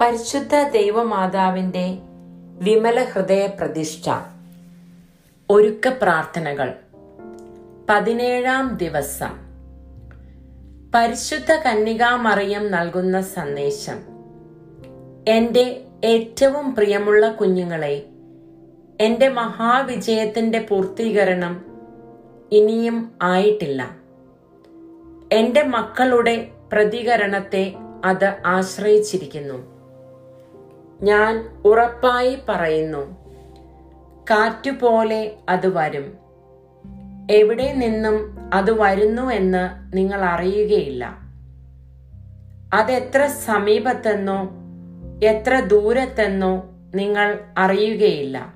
പരിശുദ്ധ ദൈവമാതാവിന്റെ വിമല ഹൃദയ പ്രതിഷ്ഠ ഒരുക്ക പ്രാർത്ഥനകൾ പതിനേഴാം ദിവസം. പരിശുദ്ധ കന്യകാമറിയം നൽകുന്ന സന്ദേശം. എന്റെ ഏറ്റവും പ്രിയമുള്ള കുഞ്ഞുങ്ങളെ എന്റെ മഹാവിജയത്തിന്റെ പൂർത്തീകരണം ഇനിയും ആയിട്ടില്ല. എന്റെ മക്കളുടെ പ്രതികരണത്തെ അത് ആശ്രയിച്ചിരിക്കുന്നു. ഞാൻ ഉറപ്പായി പറയുന്നു. കാറ്റുപോലെ അത് വരും. എവിടെ നിന്നും അത് വരുന്നു എന്ന് നിങ്ങൾ അറിയുകയില്ല. അതെത്ര സമീപത്തെന്നോ എത്ര ദൂരത്തെന്നോ നിങ്ങൾ അറിയുകയില്ല.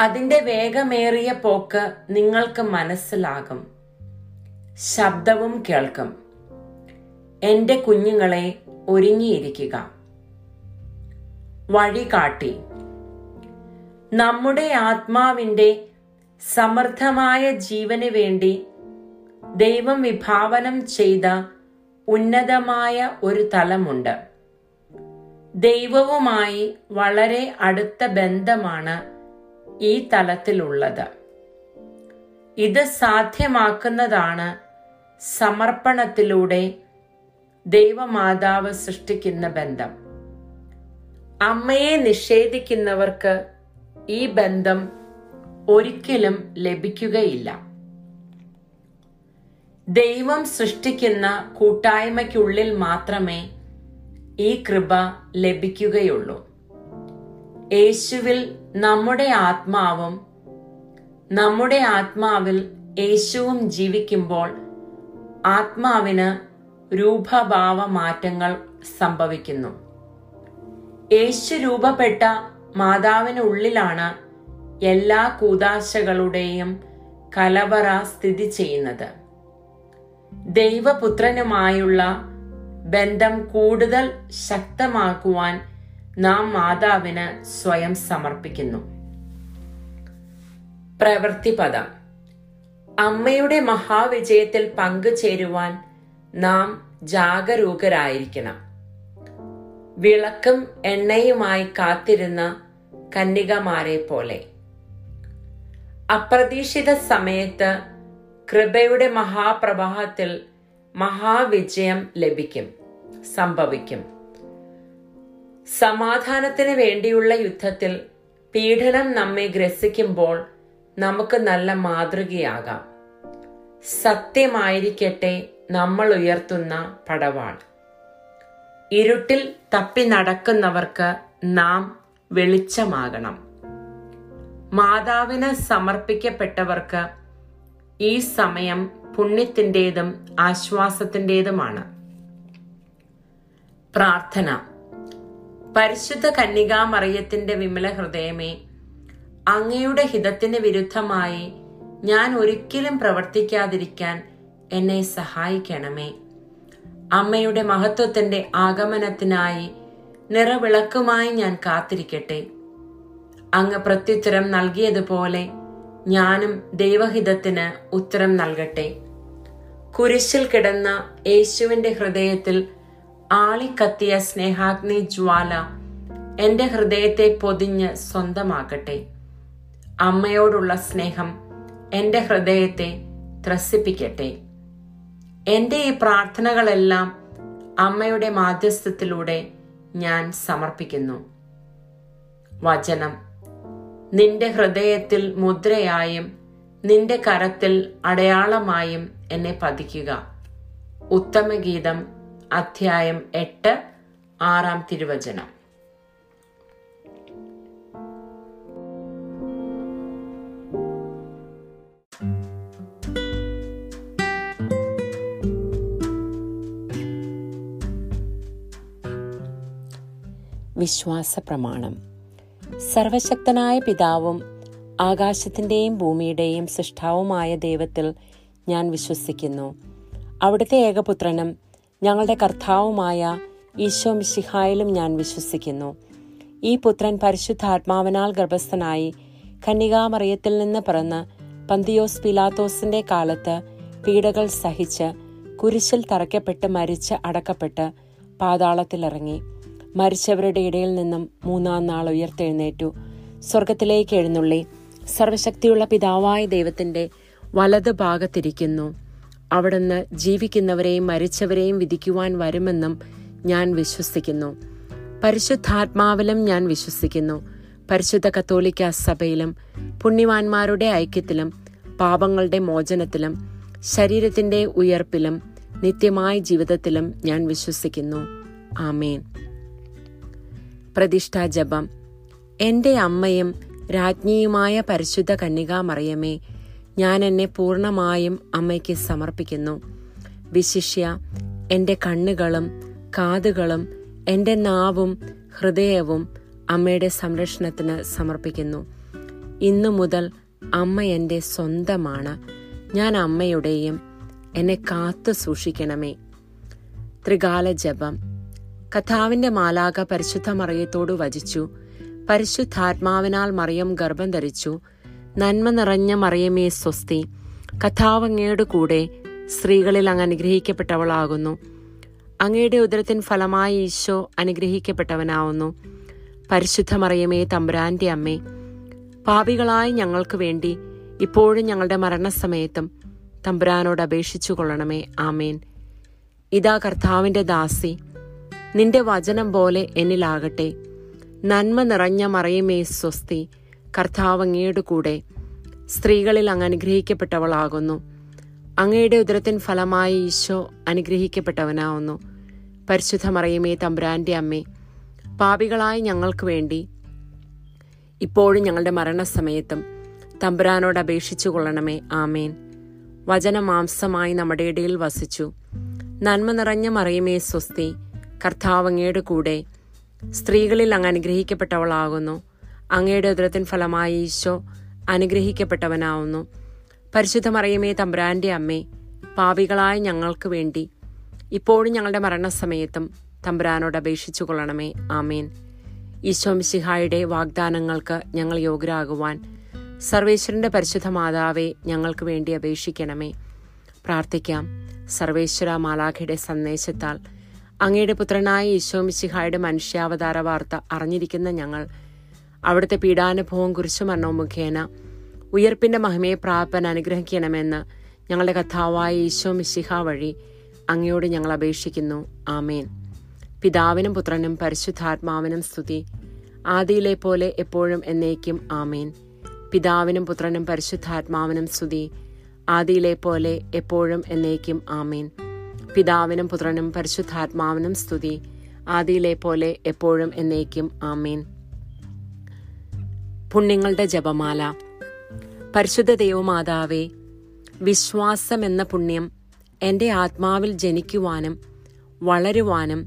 അതിന്റെ വേഗമേറിയ പോക്ക് നിങ്ങൾക്ക് മനസ്സിലാകും. ശബ്ദവും കേൾക്കും. എന്റെ കുഞ്ഞുങ്ങളെ ഒരുങ്ങിയിരിക്കുക. വഴി കാട്ടി നമ്മുടെ ആത്മാവിന്റെ സമർത്ഥമായ ജീവന് വേണ്ടി ദൈവം വിഭാവനം ചെയ്ത ഉന്നതമായ ഒരു തലമുണ്ട്. ദൈവവുമായി വളരെ അടുത്ത ബന്ധമാണ് ഈ തലത്തിലുള്ളത്. ഇത് സാധ്യമാക്കുന്നതാണ് സമർപ്പണത്തിലൂടെ ദൈവമാതാവ് സൃഷ്ടിക്കുന്ന ബന്ധം. അമ്മയെ നിഷേധിക്കുന്നവർക്ക് ഈ ബന്ധം ഒരിക്കലും ലഭിക്കുകയില്ല. ദൈവം സൃഷ്ടിക്കുന്ന കൂട്ടായ്മയ്ക്കുള്ളിൽ മാത്രമേ ഈ കൃപ ലഭിക്കുകയുള്ളൂ. യേശുവിൽ നമ്മുടെ ആത്മാവും നമ്മുടെ ആത്മാവിൽ യേശുവും ജീവിക്കുമ്പോൾ ആത്മാവിന് രൂപഭാവ മാറ്റങ്ങൾ സംഭവിക്കുന്നു. യേശു രൂപപ്പെട്ട മാതാവിനുള്ളിലാണ് എല്ലാ കൂതാശകളുടെയും കലവറ സ്ഥിതി ചെയ്യുന്നത്. ദൈവപുത്രനുമായുള്ള ബന്ധം കൂടുതൽ ശക്തമാക്കുവാൻ നാം മാതാവിന് സ്വയം സമർപ്പിക്കുന്നു. പ്രവൃത്തിപദം. അമ്മയുടെ മഹാവിജയത്തിൽ പങ്കുചേരുവാൻ നാം ജാഗരൂകരായിരിക്കണം. വിളക്കും എണ്ണയുമായി കാത്തിരുന്ന കന്യകമാരെ പോലെ. അപ്രതീക്ഷിത സമയത്ത് കൃപയുടെ മഹാപ്രവാഹത്തിൽ മഹാവിജയം ലഭിക്കും സംഭവിക്കും. സമാധാനത്തിന് വേണ്ടിയുള്ള യുദ്ധത്തിൽ പീഡനം നമ്മെ ഗ്രസിക്കുമ്പോൾ നമുക്ക് നല്ല മാതൃകയാകാം. സത്യമായിരിക്കട്ടെ നമ്മൾ ഉയർത്തുന്ന പടവാൾ ഇരുട്ടിൽ തപ്പി നടക്കുന്നവർക്ക് നാം വെളിച്ചമാകണം. മാതാവിന് സമർപ്പിക്കപ്പെട്ടവർക്ക് ഈ സമയം പുണ്യത്തിന്റെതും ആശ്വാസത്തിന്റെതുമാണ് പ്രാർത്ഥന. പരിശുദ്ധ കന്യകാമറിയത്തിന്റെ വിമല ഹൃദയമേ അങ്ങയുടെ ഹിതത്തിന് വിരുദ്ധമായി ഞാൻ ഒരിക്കലും പ്രവർത്തിക്കാതിരിക്കാൻ എന്നെ സഹായിക്കണമേ. അമ്മയുടെ മഹത്വത്തിന്റെ ആഗമനത്തിനായി നിറവിളക്കുമായി ഞാൻ കാത്തിരിക്കട്ടെ. അങ്ങ് പ്രത്യുത്തരം നൽകിയതുപോലെ ഞാനും ദൈവഹിതത്തിന് ഉത്തരം നൽകട്ടെ. കുരിശിൽ കിടന്ന യേശുവിന്റെ ഹൃദയത്തിൽ ആളിക്കത്തിയ സ്നേഹാഗ്നി ജ്വാല എന്റെ ഹൃദയത്തെ പൊതിഞ്ഞ് സ്വന്തമാക്കട്ടെ. അമ്മയോടുള്ള സ്നേഹം എന്റെ ഹൃദയത്തെ ത്രസിപ്പിക്കട്ടെ. എന്റെ ഈ പ്രാർത്ഥനകളെല്ലാം അമ്മയുടെ മാധ്യസ്ഥത്തിലൂടെ ഞാൻ സമർപ്പിക്കുന്നു. വചനം. നിന്റെ ഹൃദയത്തിൽ മുദ്രയായും നിന്റെ കരത്തിൽ അടയാളമായും എന്നെ പതിക്കുക. ഉത്തമഗീതം അധ്യായം എട്ട് ആറാം തിരുവചനം. വിശ്വാസ പ്രമാണം സർവശക്തനായ പിതാവും ആകാശത്തിന്റെയും ഭൂമിയുടെയും സൃഷ്ടാവുമായ ദൈവത്തിൽ ഞാൻ വിശ്വസിക്കുന്നു. അവിടുത്തെ ഏകപുത്രനും ഞങ്ങളുടെ കർത്താവുമായ ഈശോ മിശിഹായിലും ഞാൻ വിശ്വസിക്കുന്നു. ഈ പുത്രൻ പരിശുദ്ധാത്മാവനാൽ ഗർഭസ്ഥനായി കന്യകാമറിയത്തിൽ നിന്ന് പിറന്ന് പന്തിയോസ് പിലാത്തോസിന്റെ കാലത്ത് പീഡകൾ സഹിച്ച് കുരിശിൽ തറയ്ക്കപ്പെട്ട് മരിച്ച് അടക്കപ്പെട്ട് പാതാളത്തിലിറങ്ങി. മരിച്ചവരുടെ ഇടയിൽ നിന്നും മൂന്നാം നാൾ ഉയർത്തെഴുന്നേറ്റു. സ്വർഗത്തിലേക്ക് എഴുന്നള്ളി. സർവശക്തിയുള്ള പിതാവായ ദൈവത്തിന്റെ വലത് ഭാഗത്തിരിക്കുന്നു. അവിടുന്ന് ജീവിക്കുന്നവരെയും മരിച്ചവരെയും വിധിക്കുവാൻ വരുമെന്നും ഞാൻ വിശ്വസിക്കുന്നു. പരിശുദ്ധാത്മാവിലും ഞാൻ വിശ്വസിക്കുന്നു. പരിശുദ്ധ കത്തോലിക്ക സഭയിലും പുണ്യവാന്മാരുടെ ഐക്യത്തിലും പാപങ്ങളുടെ മോചനത്തിലും ശരീരത്തിന്റെ ഉയർപ്പിലും നിത്യമായ ജീവിതത്തിലും ഞാൻ വിശ്വസിക്കുന്നു. ആമേൻ. പ്രതിഷ്ഠാ ജപം എന്റെ അമ്മയും രാജ്ഞിയുമായ പരിശുദ്ധ കന്യകാമറിയമേ ഞാൻ എന്നെ പൂർണമായും അമ്മയ്ക്ക് സമർപ്പിക്കുന്നു. വിശിഷ്യ എന്റെ കണ്ണുകളും കാതുകളും എന്റെ നാവും ഹൃദയവും അമ്മയുടെ സംരക്ഷണത്തിന് സമർപ്പിക്കുന്നു. ഇന്നു മുതൽ അമ്മ എന്റെ സ്വന്തമാണ്. ഞാൻ അമ്മയുടെയും എന്നെ കാത്തു സൂക്ഷിക്കണമേ ത്രികാല ജപം കഥാവിന്റെ മാലാക പരിശുദ്ധ മറിയത്തോടു വചിച്ചു. പരിശുദ്ധാത്മാവിനാൽ മറിയം ഗർഭം ധരിച്ചു. നന്മ നിറഞ്ഞ മറിയമേ സ്വസ്തി. കഥാവങ്ങയുടെ കൂടെ സ്ത്രീകളിൽ അങ്ങ് അനുഗ്രഹിക്കപ്പെട്ടവളാകുന്നു. അങ്ങയുടെ ഉദരത്തിൻ ഫലമായി ഈശോ അനുഗ്രഹിക്കപ്പെട്ടവനാവുന്നു. പരിശുദ്ധ മറിയമേ തമ്പുരാന്റെ അമ്മേ പാപികളായ ഞങ്ങൾക്ക് വേണ്ടി ഇപ്പോഴും ഞങ്ങളുടെ മരണസമയത്തും തമ്പുരാനോട് അപേക്ഷിച്ചു കൊള്ളണമേ ആമേൻ. ഇതാ കർത്താവിന്റെ ദാസി നിന്റെ വചനം പോലെ എന്നിലാകട്ടെ. നന്മ നിറഞ്ഞ മറയുമേ സ്വസ്തി കർത്താവ് അങ്ങയുടെ കൂടെ. സ്ത്രീകളിൽ അങ്ങ് അനുഗ്രഹിക്കപ്പെട്ടവളാകുന്നു. അങ്ങയുടെ ഉദരത്തിൻ ഫലമായി ഈശോ അനുഗ്രഹിക്കപ്പെട്ടവനാവുന്നു. പരിശുദ്ധ മറയുമേ തമ്പുരാന്റെ അമ്മേ പാപികളായ ഞങ്ങൾക്ക് വേണ്ടി ഇപ്പോഴും ഞങ്ങളുടെ മരണസമയത്തും തമ്പുരാനോട് അപേക്ഷിച്ചു കൊള്ളണമേ. ആമേൻ. വചനമാംസമായി നമ്മുടെ ഇടയിൽ വസിച്ചു. നന്മ നിറഞ്ഞ മറിയമേ സ്വസ്തി കർത്താവ് അങ്ങയുടെ കൂടെ സ്ത്രീകളിൽ അങ്ങ് അനുഗ്രഹിക്കപ്പെട്ടവളാകുന്നു. അങ്ങയുടെ ഉദരത്തിൻ ഫലമായി ഈശോ അനുഗ്രഹിക്കപ്പെട്ടവനാവുന്നു. പരിശുദ്ധ മറിയമേ അമ്മേ പാവികളായ ഞങ്ങൾക്ക് വേണ്ടി ഇപ്പോഴും ഞങ്ങളുടെ മരണസമയത്തും തമ്പുരാനോട് അപേക്ഷിച്ചു കൊള്ളണമേ. ആമേൻ. ഈശോ മിശിഹായുടെ വാഗ്ദാനങ്ങൾക്ക് ഞങ്ങൾ യോഗ്യരാകുവാൻ സർവേശ്വരന്റെ പരിശുദ്ധ മാതാവെ ഞങ്ങൾക്ക് വേണ്ടി അപേക്ഷിക്കണമേ. പ്രാർത്ഥിക്കാം. സർവേശ്വര മാലാഖയുടെ സന്ദേശത്താൽ അങ്ങയുടെ പുത്രനായ ഈശോ മിശിഹായുടെ മനുഷ്യാവതാര വാർത്ത അറിഞ്ഞിരിക്കുന്ന ഞങ്ങൾ. അവിടുത്തെ പീഡാനുഭവം കുരിശുമരണവും മുഖേന ഉയർപ്പിന്റെ മഹിമയെ പ്രാപൻ അനുഗ്രഹിക്കണമെന്ന് ഞങ്ങളുടെ കഥാവായ ഈശോ മിശിഹ വഴി അങ്ങയോട് ഞങ്ങൾ അപേക്ഷിക്കുന്നു. ആമേൻ. പിതാവിനും പുത്രനും പരിശുദ്ധാത്മാവിനും സ്തുതി. ആദിയിലെ പോലെ എപ്പോഴും എന്നേക്കും ആമേൻ. പിതാവിനും പുത്രനും പരിശുദ്ധാത്മാവിനും സ്തുതി. ആദിയിലെ പോലെ എപ്പോഴും എന്നേക്കും ആമേൻ. പിതാവിനും പുത്രനും പരിശുദ്ധാത്മാവിനും സ്തുതി. ആദിയിലെ പോലെ എപ്പോഴും എന്നേക്കും ആമീൻ. പുണ്യങ്ങളുടെ ജപമാല. പരിശുദ്ധ ദൈവമാതാവേ വിശ്വാസം എന്ന പുണ്യം എന്റെ ആത്മാവിൽ ജനിക്കുവാനും വളരുവാനും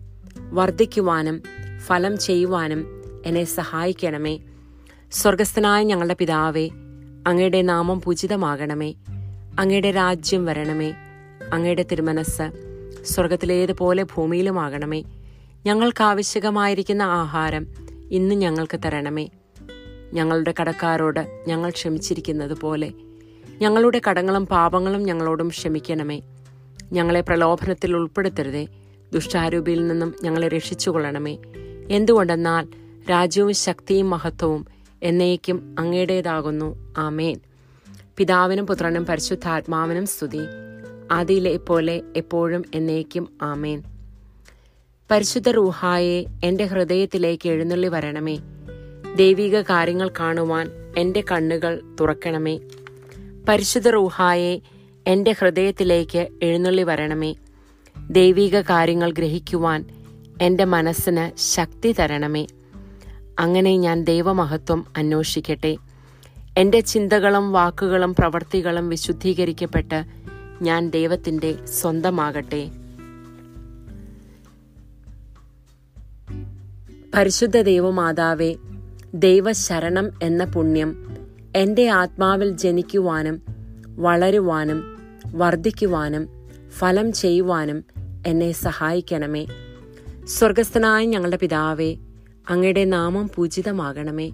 വർദ്ധിക്കുവാനും ഫലം ചെയ്യുവാനും എന്നെ സഹായിക്കണമേ. സ്വർഗസ്ഥനായ ഞങ്ങളുടെ പിതാവേ അങ്ങയുടെ നാമം പൂജിതമാകണമേ. അങ്ങയുടെ രാജ്യം വരണമേ. അങ്ങയുടെ തിരുമനസ് സ്വർഗത്തിലേതുപോലെ ഭൂമിയിലുമാകണമേ. ഞങ്ങൾക്ക് ആവശ്യകമായിരിക്കുന്ന ആഹാരം ഇന്ന് ഞങ്ങൾക്ക് തരണമേ. ഞങ്ങളുടെ കടക്കാരോട് ഞങ്ങൾ ക്ഷമിച്ചിരിക്കുന്നത് പോലെ ഞങ്ങളുടെ കടങ്ങളും പാപങ്ങളും ഞങ്ങളോടും ക്ഷമിക്കണമേ. ഞങ്ങളെ പ്രലോഭനത്തിൽ ഉൾപ്പെടുത്തരുതേ. ദുഷ്ടാരൂപിയിൽ നിന്നും ഞങ്ങളെ രക്ഷിച്ചുകൊള്ളണമേ. എന്തുകൊണ്ടെന്നാൽ രാജ്യവും ശക്തിയും മഹത്വവും എന്നേക്കും അങ്ങയുടേതാകുന്നു. ആമേൻ. പിതാവിനും പുത്രനും പരിശുദ്ധാത്മാവിനും സ്തുതി. ആദിയിലെ പോലെ എപ്പോഴും എന്നേക്കും ആമേൻ. പരിശുദ്ധ റൂഹായെ എന്റെ ഹൃദയത്തിലേക്ക് എഴുന്നള്ളി വരണമേ. ദൈവിക കാര്യങ്ങൾ കാണുവാൻ എന്റെ കണ്ണുകൾ തുറക്കണമേ. പരിശുദ്ധ റൂഹായെ എന്റെ ഹൃദയത്തിലേക്ക് എഴുന്നള്ളി വരണമേ. ദൈവിക കാര്യങ്ങൾ ഗ്രഹിക്കുവാൻ എന്റെ മനസ്സിന് ശക്തി തരണമേ. അങ്ങനെ ഞാൻ ദൈവമഹത്വം അന്വേഷിക്കട്ടെ. എന്റെ ചിന്തകളും വാക്കുകളും പ്രവർത്തികളും വിശുദ്ധീകരിക്കപ്പെട്ട് ഞാൻ ദൈവത്തിന്റെ സ്വന്തമാകട്ടെ. പരിശുദ്ധ ദൈവമാതാവേ ദൈവശരണം എന്ന പുണ്യം എന്റെ ആത്മാവിൽ ജനിക്കുവാനും വളരുവാനും വർദ്ധിക്കുവാനും ഫലം ചെയ്യുവാനും എന്നെ സഹായിക്കണമേ. സ്വർഗസ്ഥനായ ഞങ്ങളുടെ പിതാവേ അങ്ങയുടെ നാമം പൂജിതമാകണമേ.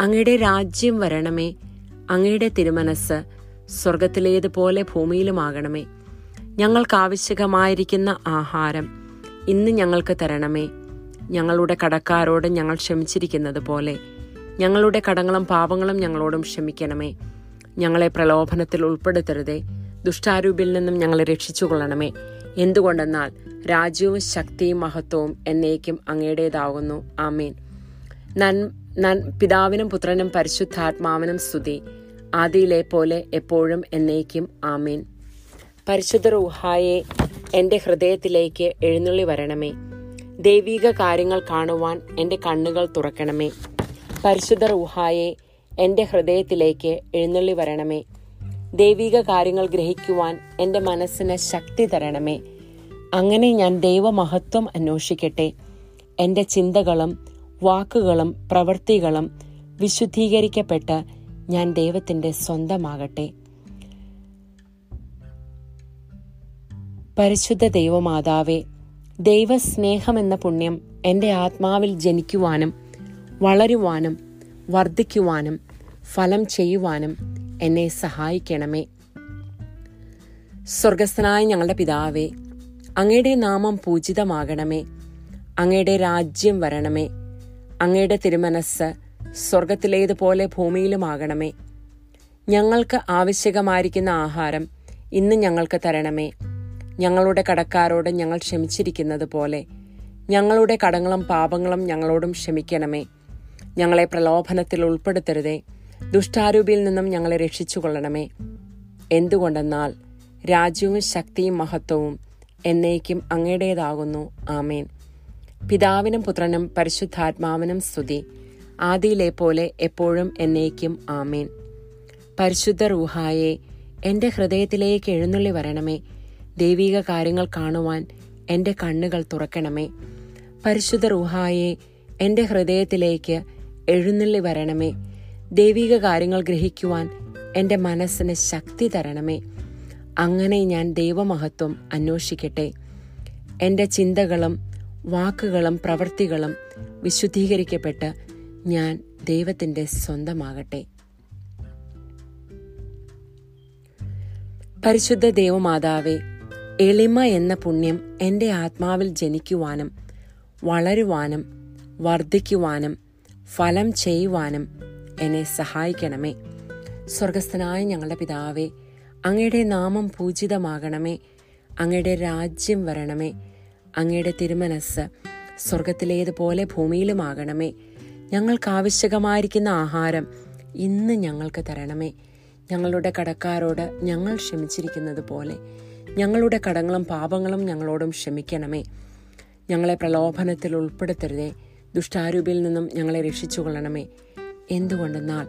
അങ്ങയുടെ രാജ്യം വരണമേ. അങ്ങയുടെ തിരുമനസ് സ്വർഗത്തിലേതുപോലെ ഭൂമിയിലുമാകണമേ. ഞങ്ങൾക്ക് ആവശ്യകമായിരിക്കുന്ന ആഹാരം ഇന്ന് ഞങ്ങൾക്ക് തരണമേ. ഞങ്ങളുടെ കടക്കാരോട് ഞങ്ങൾ ക്ഷമിച്ചിരിക്കുന്നത് പോലെ ഞങ്ങളുടെ കടങ്ങളും പാപങ്ങളും ഞങ്ങളോടും ക്ഷമിക്കണമേ. ഞങ്ങളെ പ്രലോഭനത്തിൽ ഉൾപ്പെടുത്തരുതേ. ദുഷ്ടാരൂപിൽ നിന്നും ഞങ്ങളെ രക്ഷിച്ചുകൊള്ളണമേ. എന്തുകൊണ്ടെന്നാൽ രാജ്യവും ശക്തിയും മഹത്വവും എന്നേക്കും അങ്ങയുടേതാകുന്നു ആമീൻ. നൻ നൻ പിതാവിനും പുത്രനും പരിശുദ്ധാത്മാവിനും സ്തുതി. ആദിയിലെ പോലെ എപ്പോഴും എന്നേക്കും ആമീൻ. പരിശുദ്ധ റുഹായെ എന്റെ ഹൃദയത്തിലേക്ക് എഴുന്നള്ളി വരണമേ. ദൈവീക കാര്യങ്ങൾ കാണുവാൻ എന്റെ കണ്ണുകൾ തുറക്കണമേ. പരിശുദ്ധ റുഹായെ എന്റെ ഹൃദയത്തിലേക്ക് എഴുന്നള്ളി വരണമേ. ദൈവിക കാര്യങ്ങൾ ഗ്രഹിക്കുവാൻ എന്റെ മനസ്സിന് ശക്തി തരണമേ. അങ്ങനെ ഞാൻ ദൈവമഹത്വം അന്വേഷിക്കട്ടെ. എന്റെ ചിന്തകളും വാക്കുകളും പ്രവൃത്തികളും വിശുദ്ധീകരിക്കപ്പെട്ട് ഞാൻ ദൈവത്തിന്റെ സ്വന്തമാകട്ടെ. പരിശുദ്ധ ദൈവമാതാവേ ദൈവസ്നേഹമെന്ന പുണ്യം എന്റെ ആത്മാവിൽ ജനിക്കുവാനും വളരുവാനും വർദ്ധിക്കുവാനും ഫലം ചെയ്യുവാനും എന്നെ സഹായിക്കണമേ. സ്വർഗസ്ഥനായ ഞങ്ങളുടെ പിതാവേ അങ്ങയുടെ നാമം പൂജിതമാകണമേ. അങ്ങയുടെ രാജ്യം വരണമേ. അങ്ങയുടെ തിരുമനസ് സ്വർഗത്തിലേതുപോലെ ഭൂമിയിലുമാകണമേ. ഞങ്ങൾക്ക് ആവശ്യകമായിരിക്കുന്ന ആഹാരം ഇന്ന് ഞങ്ങൾക്ക് തരണമേ. ഞങ്ങളുടെ കടക്കാരോട് ഞങ്ങൾ ക്ഷമിച്ചിരിക്കുന്നത് പോലെ ഞങ്ങളുടെ കടങ്ങളും പാപങ്ങളും ഞങ്ങളോടും ക്ഷമിക്കണമേ. ഞങ്ങളെ പ്രലോഭനത്തിൽ ഉൾപ്പെടുത്തരുതേ. ദുഷ്ടാരൂപിയിൽ നിന്നും ഞങ്ങളെ രക്ഷിച്ചുകൊള്ളണമേ. എന്തുകൊണ്ടെന്നാൽ രാജ്യവും ശക്തിയും മഹത്വവും എന്നേക്കും അങ്ങയുടേതാകുന്നു. ആമേൻ. പിതാവിനും പുത്രനും പരിശുദ്ധാത്മാവിനും സ്തുതി. ആദിയിലെ പോലെ എപ്പോഴും എന്നേക്കും ആമേൻ. പരിശുദ്ധ റൂഹായെ എന്റെ ഹൃദയത്തിലേക്ക് എഴുന്നള്ളി വരണമേ. ദൈവിക കാര്യങ്ങൾ കാണുവാൻ എന്റെ കണ്ണുകൾ തുറക്കണമേ. പരിശുദ്ധ റൂഹായെ എന്റെ ഹൃദയത്തിലേക്ക് എഴുന്നള്ളി വരണമേ. ദൈവിക കാര്യങ്ങൾ ഗ്രഹിക്കുവാൻ എന്റെ മനസ്സിന് ശക്തി തരണമേ. അങ്ങനെ ഞാൻ ദൈവമഹത്വം അന്വേഷിക്കട്ടെ. എന്റെ ചിന്തകളും വാക്കുകളും പ്രവൃത്തികളും വിശുദ്ധീകരിക്കപ്പെട്ട് ഞാൻ ദൈവത്തിന്റെ സ്വന്തമാകട്ടെ. പരിശുദ്ധ ദേവമാതാവെ എളിമ എന്ന പുണ്യം എന്റെ ആത്മാവിൽ ജനിക്കുവാനും വളരുവാനും വർദ്ധിക്കുവാനും ഫലം ചെയ്യുവാനും എന്നെ സഹായിക്കണമേ. സ്വർഗസ്ഥനായ ഞങ്ങളുടെ പിതാവേ അങ്ങയുടെ നാമം പൂജിതമാകണമേ. അങ്ങയുടെ രാജ്യം വരണമേ. അങ്ങയുടെ തിരുമനസ് സ്വർഗത്തിലേതുപോലെ ഭൂമിയിലുമാകണമേ. ഞങ്ങൾക്ക് ആവശ്യകമായിരിക്കുന്ന ആഹാരം ഇന്ന് ഞങ്ങൾക്ക് തരണമേ. ഞങ്ങളുടെ കടക്കാരോട് ഞങ്ങൾ ക്ഷമിച്ചിരിക്കുന്നത് പോലെ ഞങ്ങളുടെ കടങ്ങളും പാപങ്ങളും ഞങ്ങളോടും ക്ഷമിക്കണമേ. ഞങ്ങളെ പ്രലോഭനത്തിൽ ഉൾപ്പെടുത്തരുതേ. ദുഷ്ടാരൂപിൽ നിന്നും ഞങ്ങളെ രക്ഷിച്ചുകൊള്ളണമേ. എന്തുകൊണ്ടെന്നാൽ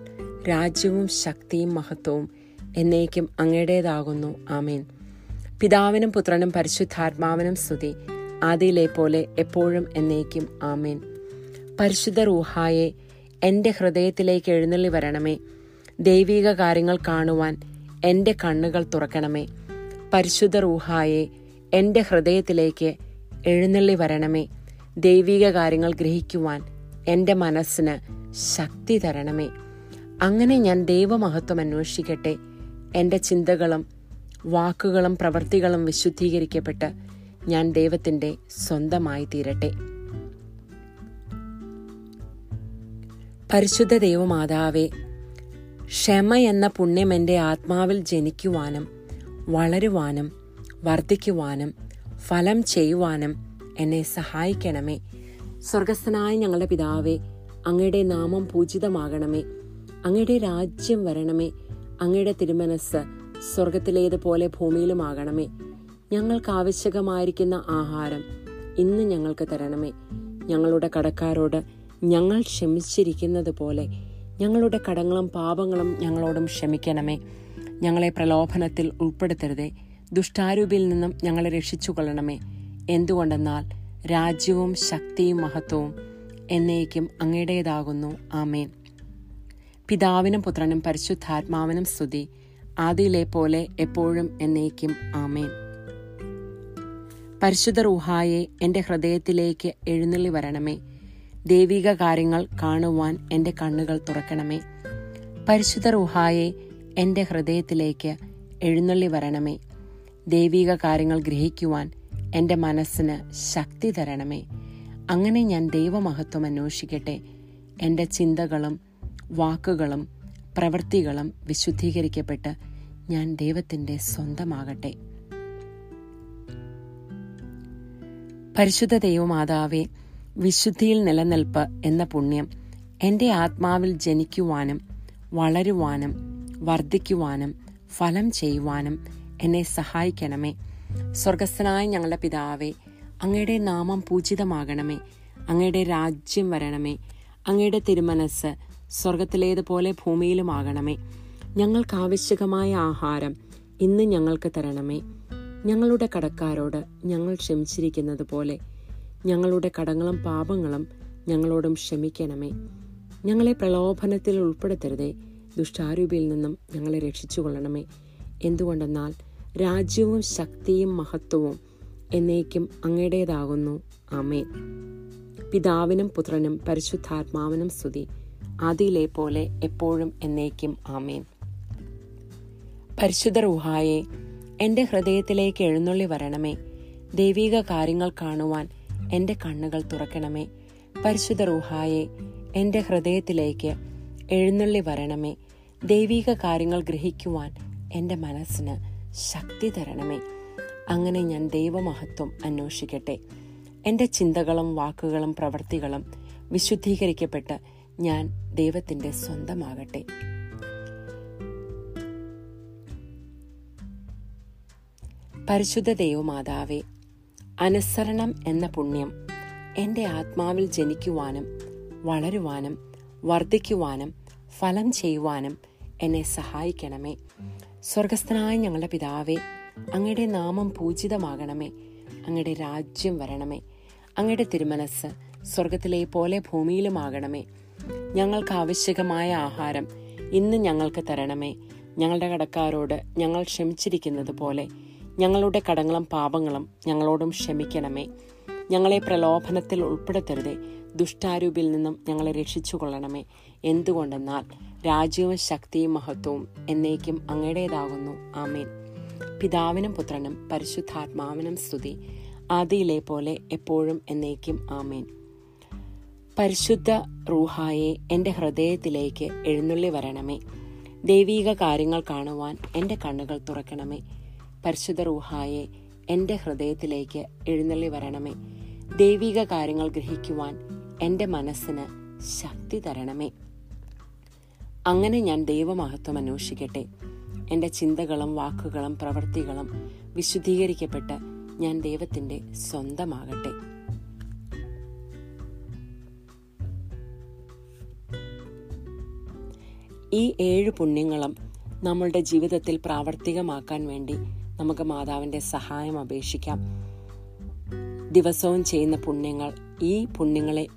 രാജ്യവും ശക്തിയും മഹത്വവും എന്നേക്കും അങ്ങയുടേതാകുന്നു. ആമേൻ. പിതാവിനും പുത്രനും പരിശുദ്ധാത്മാവിനും സ്തുതി. ആദിയിലെ പോലെ എപ്പോഴും എന്നേക്കും ആമേൻ. പരിശുദ്ധ റൂഹായെ എന്റെ ഹൃദയത്തിലേക്ക് എഴുന്നള്ളി വരണമേ. ദൈവിക കാര്യങ്ങൾ കാണുവാൻ എന്റെ കണ്ണുകൾ തുറക്കണമേ. പരിശുദ്ധ റൂഹായെ എന്റെ ഹൃദയത്തിലേക്ക് എഴുന്നള്ളി വരണമേ. ദൈവിക കാര്യങ്ങൾ ഗ്രഹിക്കുവാൻ എന്റെ മനസ്സിന് ശക്തി തരണമേ. അങ്ങനെ ഞാൻ ദൈവമഹത്വം അന്വേഷിക്കട്ടെ. എന്റെ ചിന്തകളും വാക്കുകളും പ്രവൃത്തികളും വിശുദ്ധീകരിക്കപ്പെട്ട് ഞാൻ ദൈവത്തിന്റെ സ്വന്തമായി തീരട്ടെ. പരിശുദ്ധ ദൈവമാതാവേ ക്ഷമ എന്ന പുണ്യം എന്റെ ആത്മാവിൽ ജനിക്കുവാനും വളരുവാനും വർദ്ധിക്കുവാനും ഫലം ചെയ്യുവാനും എന്നെ സഹായിക്കണമേ. സ്വർഗസ്ഥനായ ഞങ്ങളുടെ പിതാവേ അങ്ങയുടെ നാമം പൂജിതമാകണമേ. അങ്ങയുടെ രാജ്യം വരണമേ. അങ്ങയുടെ തിരുമനസ് സ്വർഗത്തിലേതുപോലെ ഭൂമിയിലുമാകണമേ. ഞങ്ങൾക്ക് ആവശ്യകമായിരിക്കുന്ന ആഹാരം ഇന്ന് ഞങ്ങൾക്ക് തരണമേ. ഞങ്ങളുടെ കടക്കാരോട് ഞങ്ങൾ ക്ഷമിച്ചിരിക്കുന്നത് പോലെ ഞങ്ങളുടെ കടങ്ങളും പാപങ്ങളും ഞങ്ങളോടും ക്ഷമിക്കണമേ. ഞങ്ങളെ പ്രലോഭനത്തിൽ ഉൾപ്പെടുത്തരുതേ. ദുഷ്ടാരൂപിൽ നിന്നും ഞങ്ങളെ രക്ഷിച്ചു കൊള്ളണമേ എന്തുകൊണ്ടെന്നാൽ രാജ്യവും ശക്തിയും മഹത്വവും എന്നേക്കും അങ്ങയുടേതാകുന്നു. ആമേൻ. പിതാവിനും പുത്രനും പരിശുദ്ധാത്മാവിനും സ്തുതി. ആദിയിലെ പോലെ എപ്പോഴും എന്നേക്കും ആമേൻ. പരിശുദ്ധ റൂഹായെ എന്റെ ഹൃദയത്തിലേക്ക് എഴുന്നള്ളി വരണമേ. ദൈവിക കാര്യങ്ങൾ കാണുവാൻ എന്റെ കണ്ണുകൾ തുറക്കണമേ. പരിശുദ്ധ റുഹായെ എന്റെ ഹൃദയത്തിലേക്ക് എഴുന്നള്ളി വരണമേ. ദൈവിക കാര്യങ്ങൾ ഗ്രഹിക്കുവാൻ എന്റെ മനസ്സിന് ശക്തി തരണമേ. അങ്ങനെ ഞാൻ ദൈവമഹത്വം അന്വേഷിക്കട്ടെ. എന്റെ ചിന്തകളും വാക്കുകളും പ്രവൃത്തികളും വിശുദ്ധീകരിക്കപ്പെട്ട് ഞാൻ ദൈവത്തിന്റെ സ്വന്തമാകട്ടെ. പരിശുദ്ധ ദൈവമാതാവെ വിശുദ്ധിയിൽ നിലനിൽപ്പ് എന്ന പുണ്യം എന്റെ ആത്മാവിൽ ജനിക്കുവാനും വളരുവാനും വർദ്ധിക്കുവാനും ഫലം ചെയ്യുവാനും എന്നെ സഹായിക്കണമേ. സ്വർഗസ്ഥനായ ഞങ്ങളുടെ പിതാവേ അങ്ങയുടെ നാമം പൂജിതമാകണമേ. അങ്ങയുടെ രാജ്യം വരണമേ. അങ്ങയുടെ തിരുമനസ് സ്വർഗത്തിലേതുപോലെ ഭൂമിയിലുമാകണമേ. ഞങ്ങൾക്ക് ആവശ്യകമായ ആഹാരം ഇന്ന് ഞങ്ങൾക്ക് തരണമേ. ഞങ്ങളുടെ കടക്കാരോട് ഞങ്ങൾ ക്ഷമിച്ചിരിക്കുന്നത് പോലെ ഞങ്ങളുടെ കടങ്ങളും പാപങ്ങളും ഞങ്ങളോടും ക്ഷമിക്കണമേ. ഞങ്ങളെ പ്രലോഭനത്തിൽ ഉൾപ്പെടുത്തരുതേ. ദുഷ്ടാരൂപിയിൽ നിന്നും ഞങ്ങളെ രക്ഷിച്ചുകൊള്ളണമേ. എന്തുകൊണ്ടെന്നാൽ രാജ്യവും ശക്തിയും മഹത്വവും എന്നേക്കും അങ്ങയുടേതാകുന്നു. ആമേൻ. പിതാവിനും പുത്രനും പരിശുദ്ധാത്മാവിനും സ്തുതി. ആദിയിലെ പോലെ എപ്പോഴും എന്നേക്കും ആമേൻ. പരിശുദ്ധ റുഹായെ എന്റെ ഹൃദയത്തിലേക്ക് എഴുന്നള്ളി വരണമേ. ദൈവിക കാര്യങ്ങൾ കാണുവാൻ എന്റെ കണ്ണുകൾ തുറക്കണമേ. പരിശുദ്ധ റുഹായെ എന്റെ ഹൃദയത്തിലേക്ക് എഴുന്നള്ളി വരണമേ. ദൈവീക കാര്യങ്ങൾ ഗ്രഹിക്കുവാൻ എന്റെ മനസ്സിന് ശക്തി തരണമേ. അങ്ങനെ ഞാൻ ദൈവമഹത്വം അന്വേഷിക്കട്ടെ. എന്റെ ചിന്തകളും വാക്കുകളും പ്രവൃത്തികളും വിശുദ്ധീകരിക്കപ്പെട്ട് ഞാൻ ദൈവത്തിന്റെ സ്വന്തമാകട്ടെ. പരിശുദ്ധ ദൈവമാതാവെ അനുസരണം എന്ന പുണ്യം. എന്റെ ആത്മാവിൽ ജനിക്കുവാനും വളരുവാനും വർദ്ധിക്കുവാനും ഫലം ചെയ്യുവാനും എന്നെ സഹായിക്കണമേ. സ്വർഗസ്ഥനായ ഞങ്ങളുടെ പിതാവേ അങ്ങയുടെ നാമം പൂജിതമാകണമേ. അങ്ങയുടെ രാജ്യം വരണമേ. അങ്ങയുടെ തിരുമനസ് സ്വർഗത്തിലെ പോലെ ഭൂമിയിലുമാകണമേ. ഞങ്ങൾക്ക് ആവശ്യകമായ ആഹാരം ഇന്ന് ഞങ്ങൾക്ക് തരണമേ. ഞങ്ങളുടെ കടക്കാരോട് ഞങ്ങൾ ക്ഷമിച്ചിരിക്കുന്നത് പോലെ ഞങ്ങളുടെ കടങ്ങളും പാപങ്ങളും ഞങ്ങളോടും ക്ഷമിക്കണമേ. ഞങ്ങളെ പ്രലോഭനത്തിൽ ഉൾപ്പെടുത്തരുതേ. ദുഷ്ടാരൂപിൽ നിന്നും ഞങ്ങളെ രക്ഷിച്ചുകൊള്ളണമേ. എന്തുകൊണ്ടെന്നാൽ രാജ്യവും ശക്തിയും മഹത്വവും എന്നേക്കും അങ്ങയുടേതാകുന്നു. ആമേൻ. പിതാവിനും പുത്രനും പരിശുദ്ധാത്മാവിനും സ്തുതി. ആദിയിലെ പോലെ എപ്പോഴും എന്നേക്കും ആമേൻ. പരിശുദ്ധ റൂഹായെ എന്റെ ഹൃദയത്തിലേക്ക് എഴുന്നള്ളി വരണമേ. ദൈവീക കാര്യങ്ങൾ കാണുവാൻ എന്റെ കണ്ണുകൾ തുറക്കണമേ. പരിശുദ്ധ റൂഹായെ എന്റെ ഹൃദയത്തിലേക്ക് എഴുന്നള്ളി വരണമേ. ദൈവിക കാര്യങ്ങൾ ഗ്രഹിക്കുവാൻ എന്റെ മനസ്സിന് ശക്തി തരണമേ. അങ്ങനെ ഞാൻ ദൈവമഹത്വം അന്വേഷിക്കട്ടെ. എന്റെ ചിന്തകളും വാക്കുകളും പ്രവൃത്തികളും വിശുദ്ധീകരിക്കപ്പെട്ട് ഞാൻ ദൈവത്തിന്റെ സ്വന്തമാകട്ടെ. ഈ ഏഴ് പുണ്യങ്ങളും നമ്മളുടെ ജീവിതത്തിൽ പ്രാവർത്തികമാക്കാൻ വേണ്ടി നമുക്ക് മാതാവിന്റെ സഹായം അപേക്ഷിക്കാം. ദിവസവും ചെയ്യുന്ന പുണ്യങ്ങൾ ഈ പുണ്യങ്ങളെ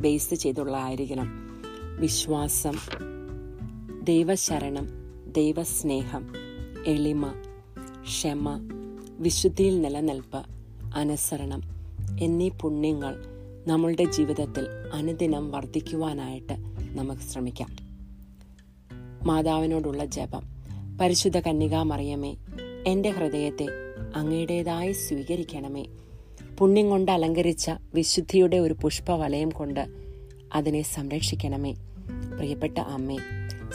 ബേസ് ചെയ്തുള്ളതായിരിക്കണം. വിശ്വാസം ദൈവശരണം ദൈവസ്നേഹം എളിമ ക്ഷമ വിശുദ്ധിയിൽ നിലനിൽപ്പ് അനുസരണം എന്നീ പുണ്യങ്ങൾ നമ്മളുടെ ജീവിതത്തിൽ അനുദിനം വർദ്ധിക്കുവാനായിട്ട് നമുക്ക് ശ്രമിക്കാം. മാതാവിനോടുള്ള ജപം. പരിശുദ്ധ കന്യകാമറിയമേ എന്റെ ഹൃദയത്തെ അങ്ങയുടേതായി സ്വീകരിക്കണമേ. പുണ്യം കൊണ്ട് അലങ്കരിച്ച വിശുദ്ധിയുടെ ഒരു പുഷ്പവലയം കൊണ്ട് അതിനെ സംരക്ഷിക്കണമേ. പ്രിയപ്പെട്ട അമ്മേ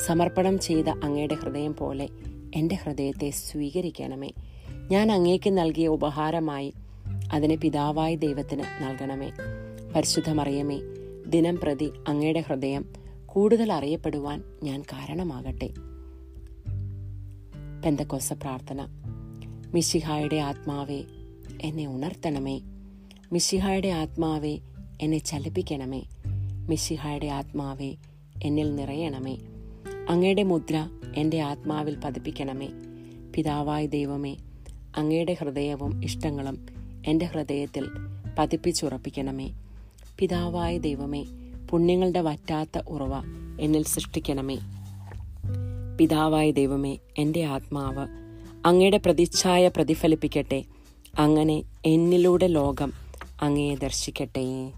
സമർപ്പണം ചെയ്ത അങ്ങയുടെ ഹൃദയം പോലെ എന്റെ ഹൃദയത്തെ സ്വീകരിക്കണമേ. ഞാൻ അങ്ങേക്ക് നൽകിയ ഉപഹാരമായി അതിനെ പിതാവായ ദൈവത്തിന് നൽകണമേ. പരിശുദ്ധമറിയമേ ദിനം പ്രതി അങ്ങയുടെ ഹൃദയം കൂടുതൽ അറിയപ്പെടുവാൻ ഞാൻ കാരണമാകട്ടെ. പെന്തക്കോസ പ്രാർത്ഥന. മിശിഹായുടെ ആത്മാവെ എന്നെ ഉണർത്തണമേ. മിശിഹായുടെ ആത്മാവെ എന്നെ ചലിപ്പിക്കണമേ. മിശിഹായുടെ ആത്മാവെ എന്നിൽ നിറയണമേ. അങ്ങയുടെ മുദ്ര എന്റെ ആത്മാവിൽ പതിപ്പിക്കണമേ. പിതാവായ ദൈവമേ അങ്ങയുടെ ഹൃദയവും ഇഷ്ടങ്ങളും എന്റെ ഹൃദയത്തിൽ പതിപ്പിച്ചുറപ്പിക്കണമേ. പിതാവായ ദൈവമേ പുണ്യങ്ങളുടെ വറ്റാത്ത ഉറവ എന്നിൽ സൃഷ്ടിക്കണമേ. പിതാവായ ദൈവമേ എന്റെ ആത്മാവ് അങ്ങയുടെ പ്രതിച്ഛായ പ്രതിഫലിപ്പിക്കട്ടെ. അങ്ങനെ എന്നിലൂടെ ലോകം അങ്ങയെ ദർശിക്കട്ടെ.